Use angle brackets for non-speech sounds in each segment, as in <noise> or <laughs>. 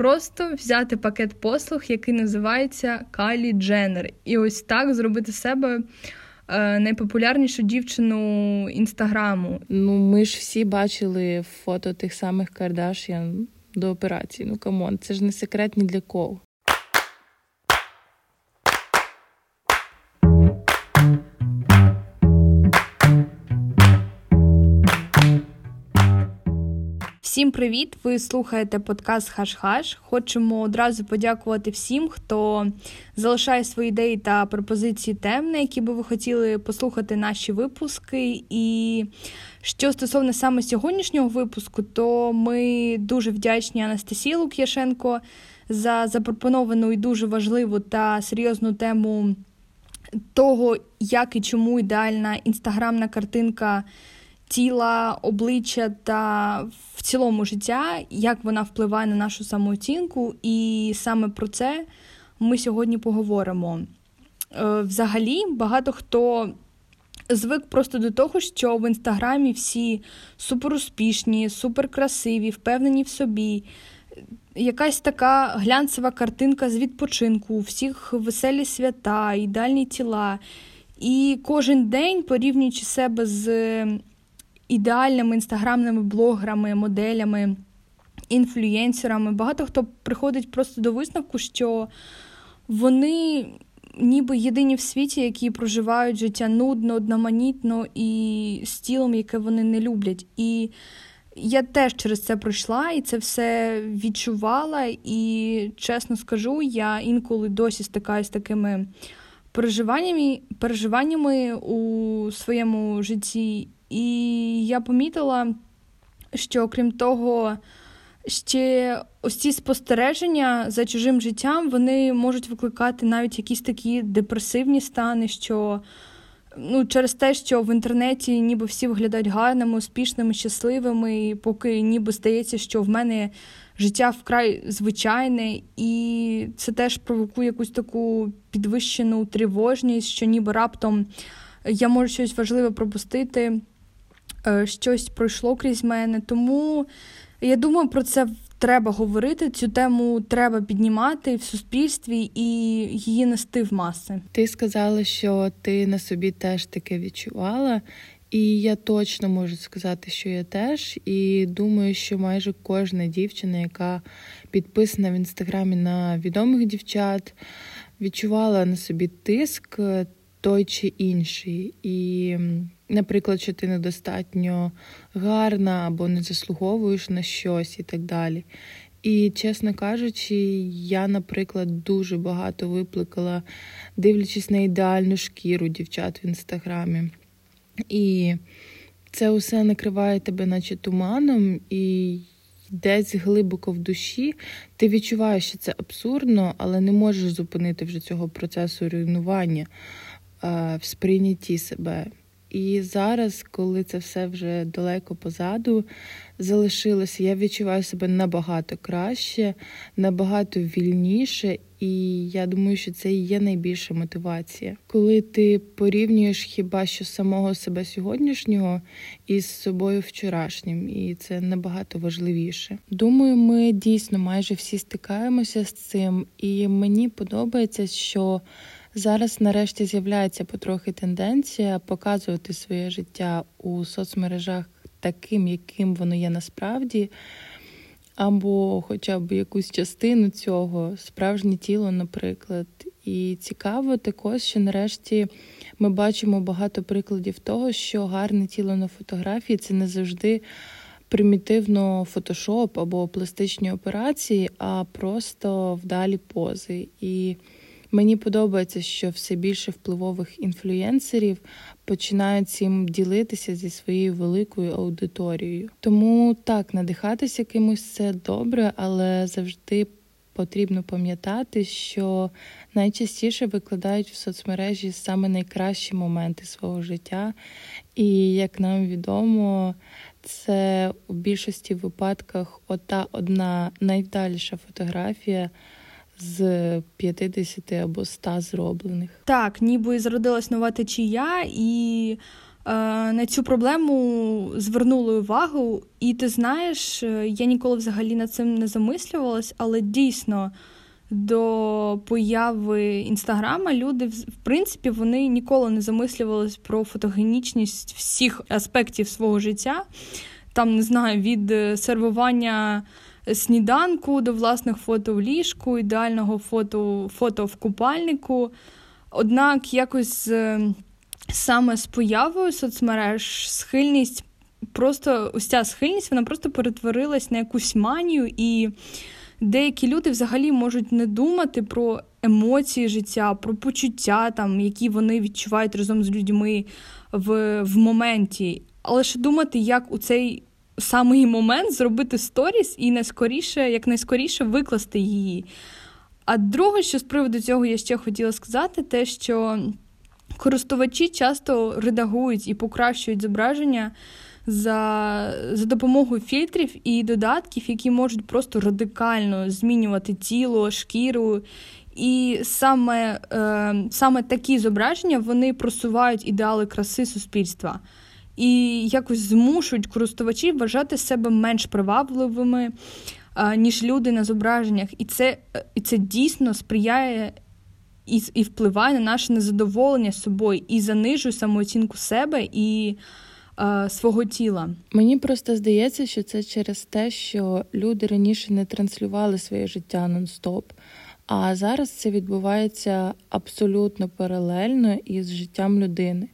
просто взяти пакет послуг, який називається Кайлі Дженнер, і ось так зробити себе. Е, найпопулярнішу дівчину інстаграму. Ну, ми ж всі бачили фото тих самих Кардашян до операції. Ну come on, це ж не секрет ні для кого. Всім привіт! Ви слухаєте подкаст Хаш-Хаш. Хочемо одразу подякувати всім, хто залишає свої ідеї та пропозиції тем, на які би ви хотіли послухати наші випуски. І що стосовно саме сьогоднішнього випуску, то ми дуже вдячні Анастасії Лук'яшенко за запропоновану і дуже важливу та серйозну тему того, як і чому ідеальна інстаграмна картинка тіла, обличчя та в цілому життя, як вона впливає на нашу самооцінку, і саме про це ми сьогодні поговоримо. Е, взагалі, багато хто звик просто до того, що в інстаграмі всі суперуспішні, суперкрасиві, впевнені в собі. Якась така глянцева картинка з відпочинку, у всіх веселі свята, ідеальні тіла. І кожен день, порівнюючи себе з ідеальними інстаграмними блогерами, моделями, інфлюєнсерами. Багато хто приходить просто до висновку, що вони ніби єдині в світі, які проживають життя нудно, одноманітно і з тілом, яке вони не люблять. І я теж через це пройшла і це все відчувала. І чесно скажу, я інколи досі стикаюся з такими переживаннями, переживаннями у своєму житті. І я помітила, що крім того, ще ось ці спостереження за чужим життям вони можуть викликати навіть якісь такі депресивні стани, що ну, через те, що в інтернеті ніби всі виглядають гарними, успішними, щасливими, і поки ніби здається, що в мене життя вкрай звичайне, і це теж провокує якусь таку підвищену тривожність, що ніби раптом я можу щось важливе пропустити. Е, щось пройшло крізь мене. Тому я думаю, про це треба говорити. Цю тему треба піднімати в суспільстві і її нести в маси. Ти сказала, що ти на собі теж таке відчувала. І я точно можу сказати, що я теж, і думаю, що майже кожна дівчина, яка підписана в інстаграмі на відомих дівчат, відчувала на собі тиск той чи інший. І наприклад, що ти недостатньо гарна або не заслуговуєш на щось і так далі. І, чесно кажучи, я, наприклад, дуже багато випликала, дивлячись на ідеальну шкіру дівчат в інстаграмі. І це усе накриває тебе, наче туманом, і десь глибоко в душі ти відчуваєш, що це абсурдно, але не можеш зупинити вже цього процесу руйнування в сприйнятті себе. І зараз, коли це все вже далеко позаду залишилося, я відчуваю себе набагато краще, набагато вільніше, і я думаю, що це і є найбільша мотивація. Коли ти порівнюєш хіба що самого себе сьогоднішнього із собою вчорашнім, і це набагато важливіше. Думаю, ми дійсно майже всі стикаємося з цим, і мені подобається, що. Зараз нарешті з'являється потрохи тенденція показувати своє життя у соцмережах таким, яким воно є насправді, або хоча б якусь частину цього, справжнє тіло, наприклад. І цікаво також, що нарешті ми бачимо багато прикладів того, що гарне тіло на фотографії це не завжди. Примітивно фотошоп або пластичні операції, а просто вдалі пози. І Мені подобається, що все більше впливових інфлюєнсерів починають цим ділитися зі своєю великою аудиторією. Тому так, надихатися кимось це добре, але завжди потрібно пам'ятати, що найчастіше викладають в соцмережі саме найкращі моменти свого життя, і як нам відомо. Це у більшості випадках ота одна найвдаліша фотографія з 50 або 100 зроблених. Так, ніби зродилась нова течія, і на цю проблему звернули увагу, і ти знаєш, я ніколи взагалі над цим не замислювалась, але дійсно до появи інстаграма люди в принципі вони ніколи не замислювались про фотогенічність всіх аспектів свого життя. Там не знаю, від е, сервування сніданку до власних фото в ліжку, ідеального фото фото в купальнику. Однак якось е, саме з появою соцмереж схильність, просто ось ця схильність вона просто перетворилась на якусь манію і деякі люди взагалі можуть не думати про емоції життя, про почуття, там, які вони відчувають разом з людьми в, в моменті, але ще думати, як у цей самий момент зробити сторіс і найскоріше, як найскоріше викласти її. А друге, що з приводу цього я ще хотіла сказати, те, що користувачі часто редагують і покращують зображення за за допомогою фільтрів і додатків, які можуть просто радикально змінювати тіло, шкіру. І саме е, саме такі зображення вони просувають ідеали краси суспільства і якось змушують користувачів вважати себе менш привабливими, е, ніж люди на зображеннях. І це, і це дійсно сприяє. І і впливає на наше незадоволення собою, і занижує самооцінку себе і е, свого тіла. Мені просто здається, що це через те, що люди раніше не транслювали своє життя нон-стоп. А зараз це відбувається абсолютно паралельно із життям людини.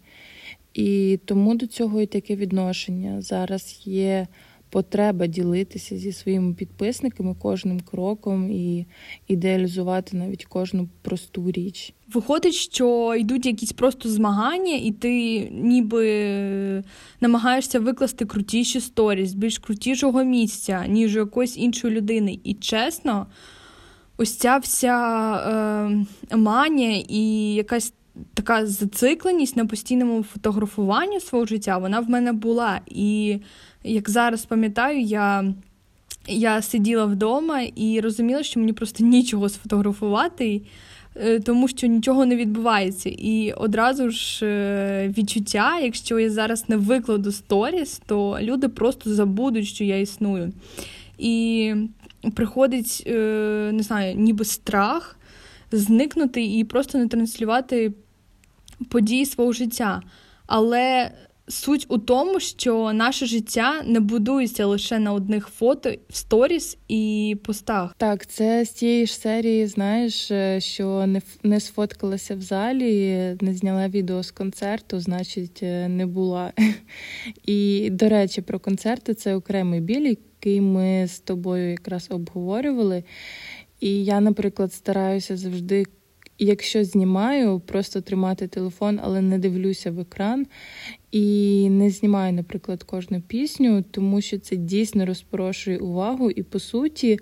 І тому до цього і таке відношення. Зараз є потреба ділитися зі своїми підписниками кожним кроком і ідеалізувати навіть кожну просту річ. Виходить, що йдуть якісь просто змагання, і ти ніби намагаєшся викласти крутіші сторіс, більш крутішого місця, ніж у якоїсь іншої людини. І чесно, ось ця вся е, манія і якась. Така зацикленість на постійному фотографуванні свого життя, вона в мене була. І як зараз пам'ятаю, я я сиділа вдома і розуміла, що мені просто нічого сфотографувати, е, тому що нічого не відбувається. І одразу ж е, відчуття, якщо я зараз не викладу сторіс, то люди просто забудуть, що я існую. І приходить, е, не знаю, ніби страх зникнути і просто не транслювати події свого життя. Але Суть у тому, що наше життя не будується лише на одних фото, сторіс і постах. Так, це з тієї ж серії, знаєш, е, що не не сфоткалася в залі, не зняла відео з концерту, значить, е, не була. <laughs> І, до речі, про концерти це окремий біль, який ми з тобою якраз обговорювали. І я, наприклад, стараюся завжди якщо знімаю, просто тримати телефон, але не дивлюся в екран і не знімаю, наприклад, кожну пісню, тому що це дійсно розпорошує увагу. І по суті,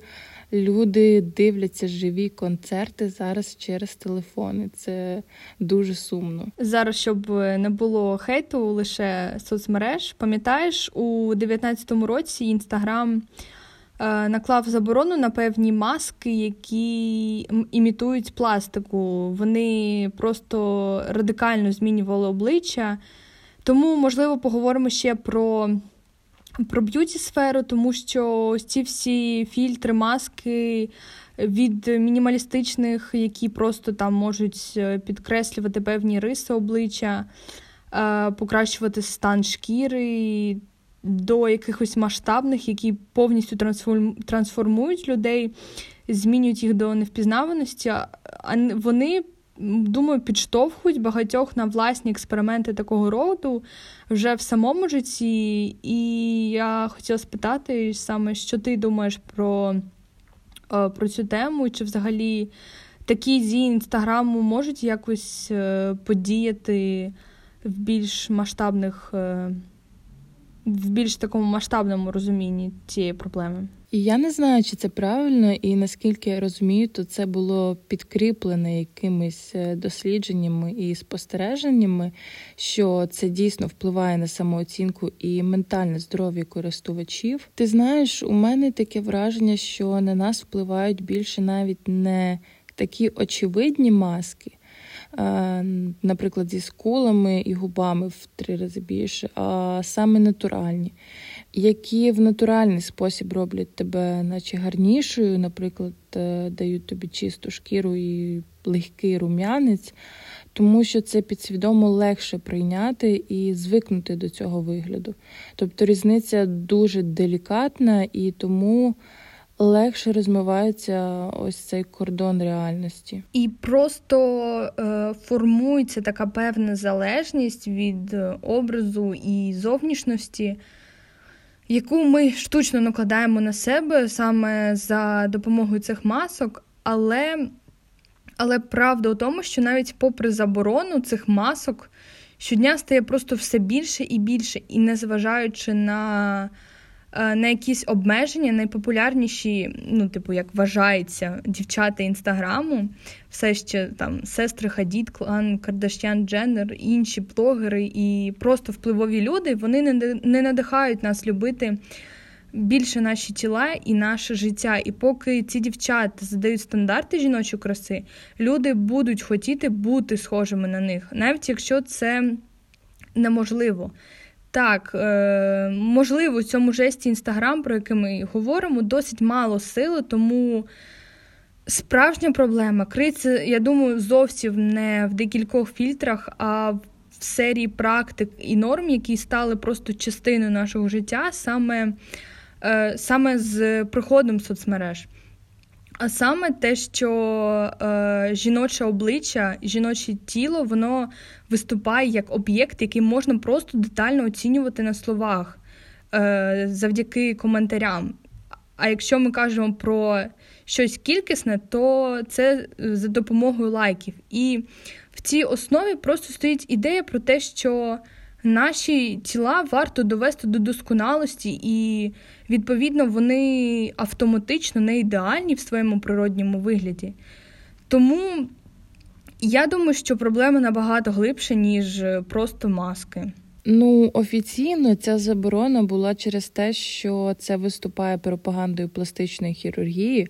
люди дивляться живі концерти зараз через телефони. Це дуже сумно. Зараз, щоб не було хейту, лише соцмереж. Пам'ятаєш, у 19-му році інстаграм. Е, наклав заборону на певні маски, які імітують пластику. Вони просто радикально змінювали обличчя. Тому, можливо, поговоримо ще про про beauty сферу, тому що ці всі фільтри, маски від мінімалістичних, які просто там можуть е, підкреслювати певні риси обличчя, е, покращувати стан шкіри до якихось масштабних, які повністю трансформують людей, змінюють їх до невпізнаваності. А вони, думаю, підштовхують багатьох на власні експерименти такого роду вже в самому житті. І я хотіла спитати саме, що ти думаєш про, е, про цю тему, чи взагалі. Такі дії інстаграму можуть якось е, подіяти в більш масштабних е, в більш такому масштабному розумінні цієї проблеми. І я не знаю, чи це правильно, і наскільки я розумію, то це було підкріплене якимись е, дослідженнями і спостереженнями, що це дійсно впливає на самооцінку і ментальне здоров'я користувачів. Ти знаєш, у мене таке враження, що на нас впливають більше навіть не такі очевидні маски. Е, наприклад, зі скулами і губами в три рази більше, а саме натуральні, які в натуральний спосіб роблять тебе, наче гарнішою, наприклад, е, дають тобі чисту шкіру і легкий рум'янець тому що це підсвідомо легше прийняти і звикнути до цього вигляду. Тобто різниця дуже делікатна і тому. Легше розмивається ось цей кордон реальності, і просто е, формується така певна залежність від образу і зовнішності, яку ми штучно накладаємо на себе саме за допомогою цих масок, але але правда у тому, що навіть попри заборону цих масок щодня стає просто все більше і більше, і незважаючи на на якісь обмеження, найпопулярніші, ну, типу, як вважається, дівчата інстаграму, все ще там сестри Хадід, клан Кардашян Дженнер, інші блогери і просто впливові люди, вони не надихають нас любити більше наші тіла і наше життя. І поки ці дівчата задають стандарти жіночої краси, люди будуть хотіти бути схожими на них, навіть якщо це неможливо. Так, е, можливо, у цьому жесті Інстаграм, про який ми говоримо, досить мало сили, тому справжня проблема криється, я думаю, зовсім не в декількох фільтрах, а в серії практик і норм, які стали просто частиною нашого життя, саме Е, саме з приходом соцмереж. А саме те, що е, жіноче обличчя, жіноче тіло, воно виступає як об'єкт, який можна просто детально оцінювати на словах е, завдяки коментарям. А якщо ми кажемо про щось кількісне, то це за допомогою лайків. І в цій основі просто стоїть ідея про те, що наші тіла варто довести до досконалості, і, відповідно, вони автоматично не ідеальні в своєму природньому вигляді. Тому я думаю, що проблема набагато глибша, ніж просто маски. Ну, офіційно ця заборона була через те, що це виступає пропагандою пластичної хірургії.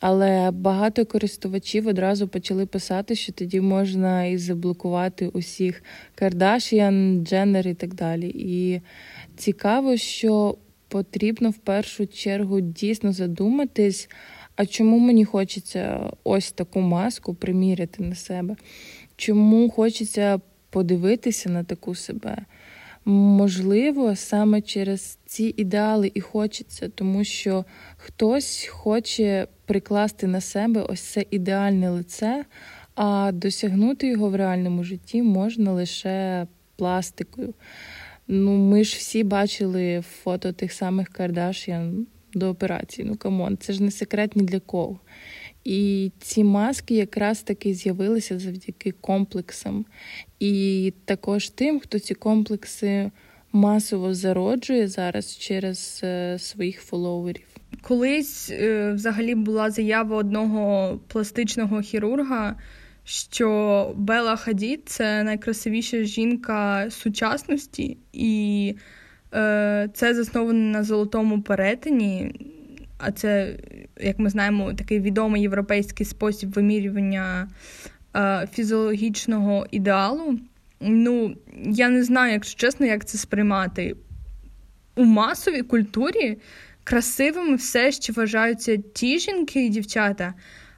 Але багато користувачів одразу почали писати, що тоді можна і заблокувати усіх Кардашіян, Дженнер і так далі. І цікаво, що потрібно в першу чергу дійсно задуматись, а чому мені хочеться ось таку маску приміряти на себе? Чому хочеться подивитися на таку себе? Можливо, саме через ці ідеали і хочеться, тому що хтось хоче прикласти на себе ось це ідеальне лице, а досягнути його в реальному житті можна лише пластикою. Ну, ми ж всі бачили фото тих самих Кардашян до операції. Ну come on, це ж не секрет ні для кого. І ці маски якраз таки з'явилися завдяки комплексам. І також тим, хто ці комплекси масово зароджує зараз через е, своїх фоловерів. Колись е, взагалі була заява одного пластичного хірурга, що Бела Хадід це найкрасивіша жінка сучасності, і е, це засновано на золотому перетині. А це, як ми знаємо, такий відомий європейський спосіб вимірювання е, фізіологічного ідеалу. Ну, я не знаю, якщо чесно, як це сприймати. У масовій культурі красивими все ще вважаються ті жінки і дівчата,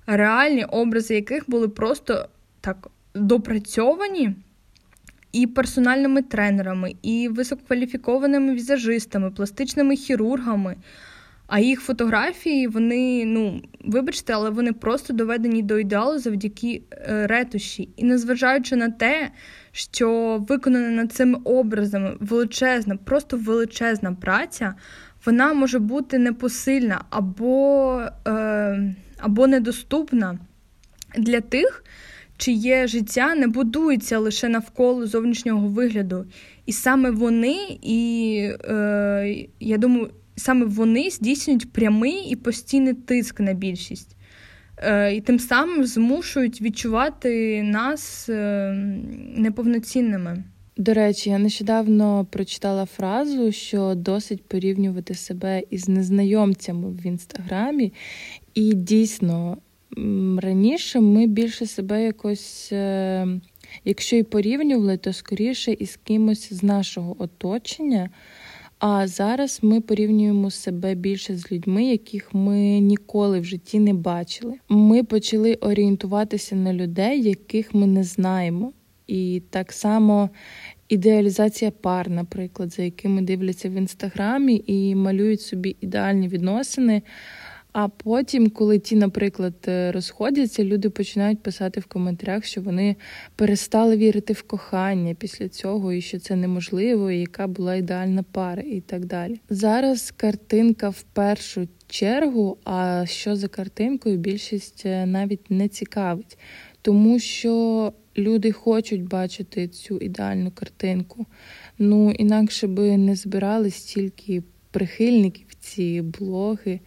реальні образи яких були просто так допрацьовані і персональними тренерами, і висококваліфікованими візажистами, пластичними хірургами. А їх фотографії, вони, ну, вибачте, але вони просто доведені до ідеалу завдяки е, ретуші. І незважаючи на те, що виконана над цими образами величезна, просто величезна праця, вона може бути непосильна або, е, або недоступна для тих, чиє життя не будується лише навколо зовнішнього вигляду. І саме вони, і е, я думаю, саме вони здійснюють прямий і постійний тиск на більшість. Е, І тим самим змушують відчувати нас е, неповноцінними. До речі, я нещодавно прочитала фразу, що досить порівнювати себе із незнайомцями в інстаграмі, і дійсно раніше ми більше себе якось, е, якщо і порівнювали, то скоріше із кимось з нашого оточення. А зараз ми порівнюємо себе більше з людьми, яких ми ніколи в житті не бачили. Ми почали орієнтуватися на людей, яких ми не знаємо. І так само ідеалізація пар, наприклад, за якими дивляться в інстаграмі і малюють собі ідеальні відносини. А потім, коли ті, наприклад, е, розходяться, люди починають писати в коментарях, що вони перестали вірити в кохання після цього, і що це неможливо, і яка була ідеальна пара, і так далі. Зараз картинка в першу чергу, а що за картинкою більшість е, навіть не цікавить, тому що люди хочуть бачити цю ідеальну картинку. Ну інакше би не збирали стільки прихильників ці блоги.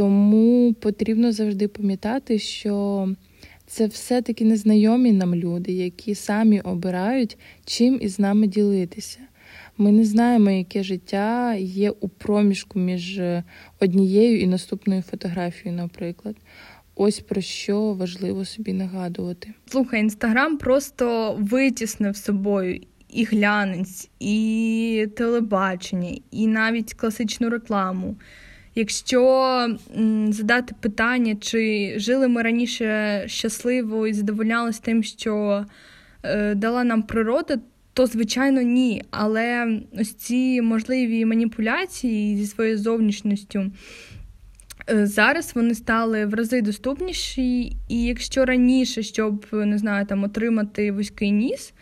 Тому потрібно завжди пам'ятати, що це все-таки незнайомі нам люди, які самі обирають, чим із нами ділитися. Ми не знаємо, яке життя є у проміжку між однією і наступною фотографією, наприклад. Ось про що важливо собі нагадувати. Слухай, інстаграм просто витіснив собою і глянець, і телебачення, і навіть класичну рекламу. Якщо задати питання, чи жили ми раніше щасливо і задовольнялися тим, що е, дала нам природа, то звичайно ні. Але ось ці можливі маніпуляції зі своєю зовнішністю. Е, зараз вони стали в рази доступніші, і якщо раніше, щоб не знаю, там отримати вузький ніс,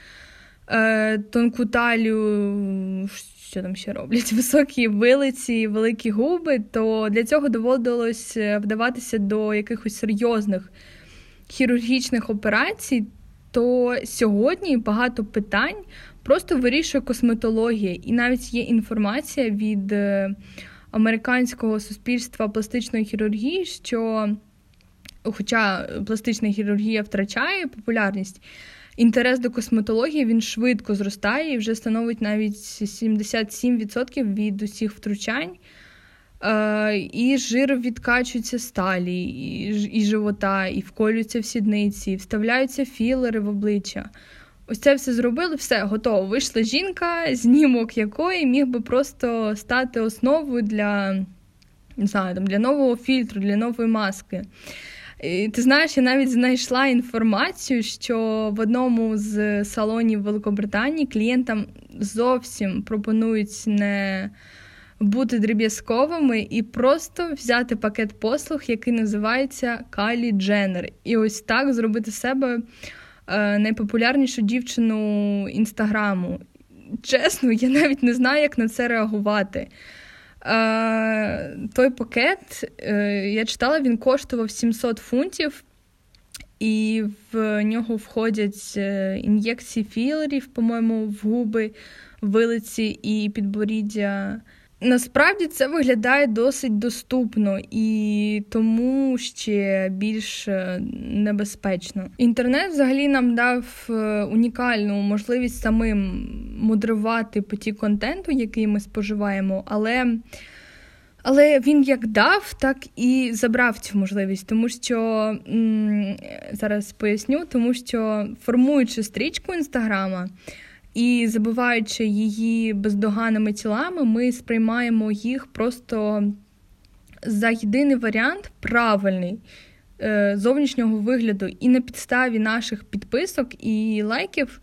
е, тонку талію, що там ще роблять, <laughs> високі вилиці, великі губи, то для цього доводилось е, вдаватися до якихось серйозних хірургічних операцій. То сьогодні багато питань. Просто вирішує косметологія, і навіть є інформація від американського суспільства пластичної хірургії, що, хоча пластична хірургія втрачає популярність, інтерес до косметології він швидко зростає і вже становить навіть 77% від усіх втручань. Е, і жир відкачується сталі, і, і живота, і вколюються в сідниці, і вставляються філери в обличчя. Ось це все зробили, все готово. Вийшла жінка, знімок якої міг би просто стати основою для не знаю, там, для нового фільтру, для нової маски. І, Ти знаєш, я навіть знайшла інформацію, що в одному з салонів Великобританії клієнтам зовсім пропонують не бути дріб'язковими і просто взяти пакет послуг, який називається Калі Дженнер. І ось так зробити себе Е, найпопулярнішу дівчину інстаграму. Чесно, я навіть не знаю, як на це реагувати. Той пакет е, я читала, він коштував 700 фунтів, і в нього входять е, ін'єкції філерів, по-моєму, в губи, вилиці і підборіддя. Насправді це виглядає досить доступно і тому ще більш е, небезпечно. Інтернет взагалі нам дав унікальну можливість самим мудрувати потік контенту, який ми споживаємо, але але він як дав, так і забрав цю можливість, тому що зараз поясню, тому що формуючи стрічку інстаграма. І забуваючи її бездоганними тілами, ми сприймаємо їх просто за єдиний варіант правильний е, зовнішнього вигляду. І на підставі наших підписок і лайків.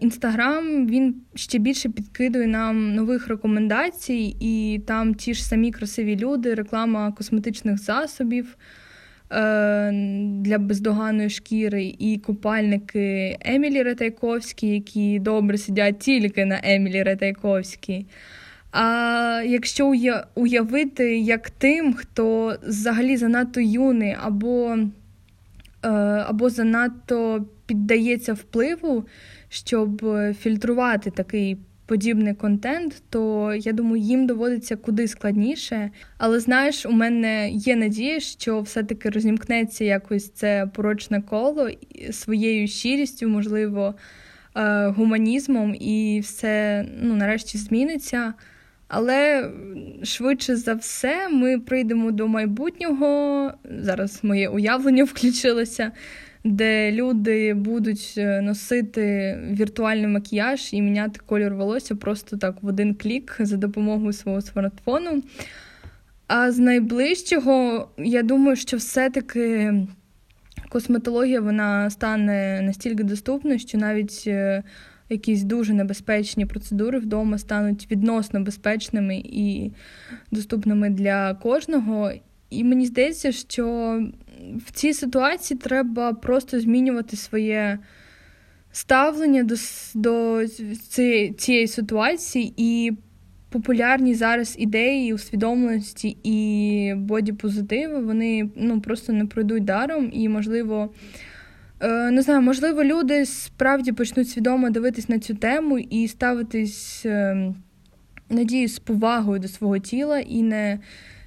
Інстаграм він ще більше підкидує нам нових рекомендацій, і там ті ж самі красиві люди, реклама косметичних засобів. Е, для бездоганної шкіри і купальники Емілі Ретайковські, які добре сидять тільки на Емілі Ретайковській. А якщо уявити, як тим, хто взагалі занадто юний або е, або занадто піддається впливу, щоб фільтрувати такий подібний контент, то я думаю, їм доводиться куди складніше. Але знаєш, у мене є надія, що все-таки розімкнеться якось це порочне коло своєю щирістю, можливо, е, гуманізмом, і все ну, нарешті зміниться. Але швидше за все ми прийдемо до майбутнього. Зараз моє уявлення включилося, де люди будуть е, носити віртуальний макіяж і міняти кольор волосся просто так в один клік за допомогою свого смартфону. А з найближчого, я думаю, що все-таки косметологія вона стане настільки доступною, що навіть е, якісь дуже небезпечні процедури вдома стануть відносно безпечними і доступними для кожного. І мені здається, що в цій ситуації треба просто змінювати своє ставлення до до цієї, цієї ситуації і популярні зараз ідеї, усвідомленості і бодіпозитиви, вони ну, просто не пройдуть даром і, можливо. Е, не знаю, можливо, люди справді почнуть свідомо дивитись на цю тему і ставитись, е, надію, з повагою до свого тіла і не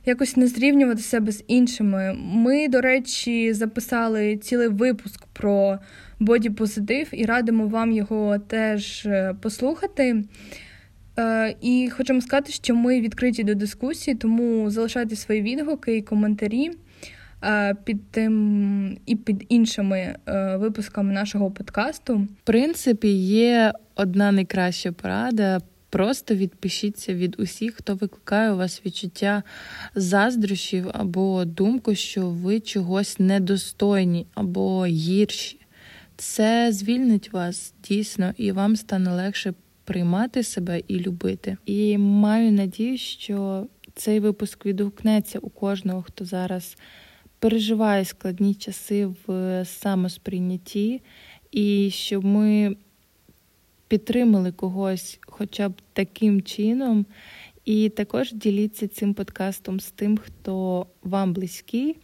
якось не зрівнювати себе з іншими. Ми, до речі, записали цілий випуск про бодіпозитив і радимо вам його теж е, послухати. І хочемо сказати, що ми відкриті до дискусії, тому залишайте свої відгуки і коментарі. Е, під тим і під іншими е, випусками нашого подкасту. В принципі, є одна найкраща порада. Просто відпишіться від усіх, хто викликає у вас відчуття заздрощів або думку, що ви чогось недостойні або гірші. Це звільнить вас дійсно, і вам стане легше приймати себе і любити. І маю надію, що цей випуск відгукнеться у кожного, хто зараз переживає складні часи в самосприйнятті, і щоб ми підтримали когось хоча б таким чином. І також діліться цим подкастом з тим, хто вам близький.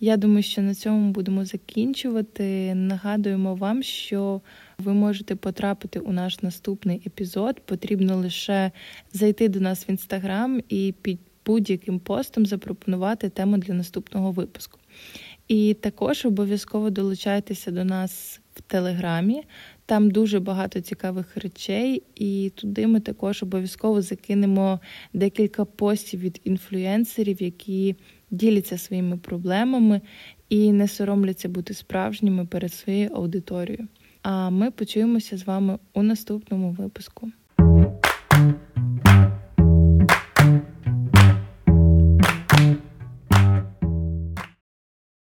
Я думаю, що на цьому будемо закінчувати. Нагадуємо вам, що ви можете потрапити у наш наступний епізод. Потрібно лише зайти до нас в інстаграм і під будь-яким постом запропонувати тему для наступного випуску. І також обов'язково долучайтеся до нас в Телеграмі. Там дуже багато цікавих речей, і туди ми також обов'язково закинемо декілька постів від інфлюенсерів, які діляться своїми проблемами і не соромляться бути справжніми перед своєю аудиторією. А ми почуємося з вами у наступному випуску.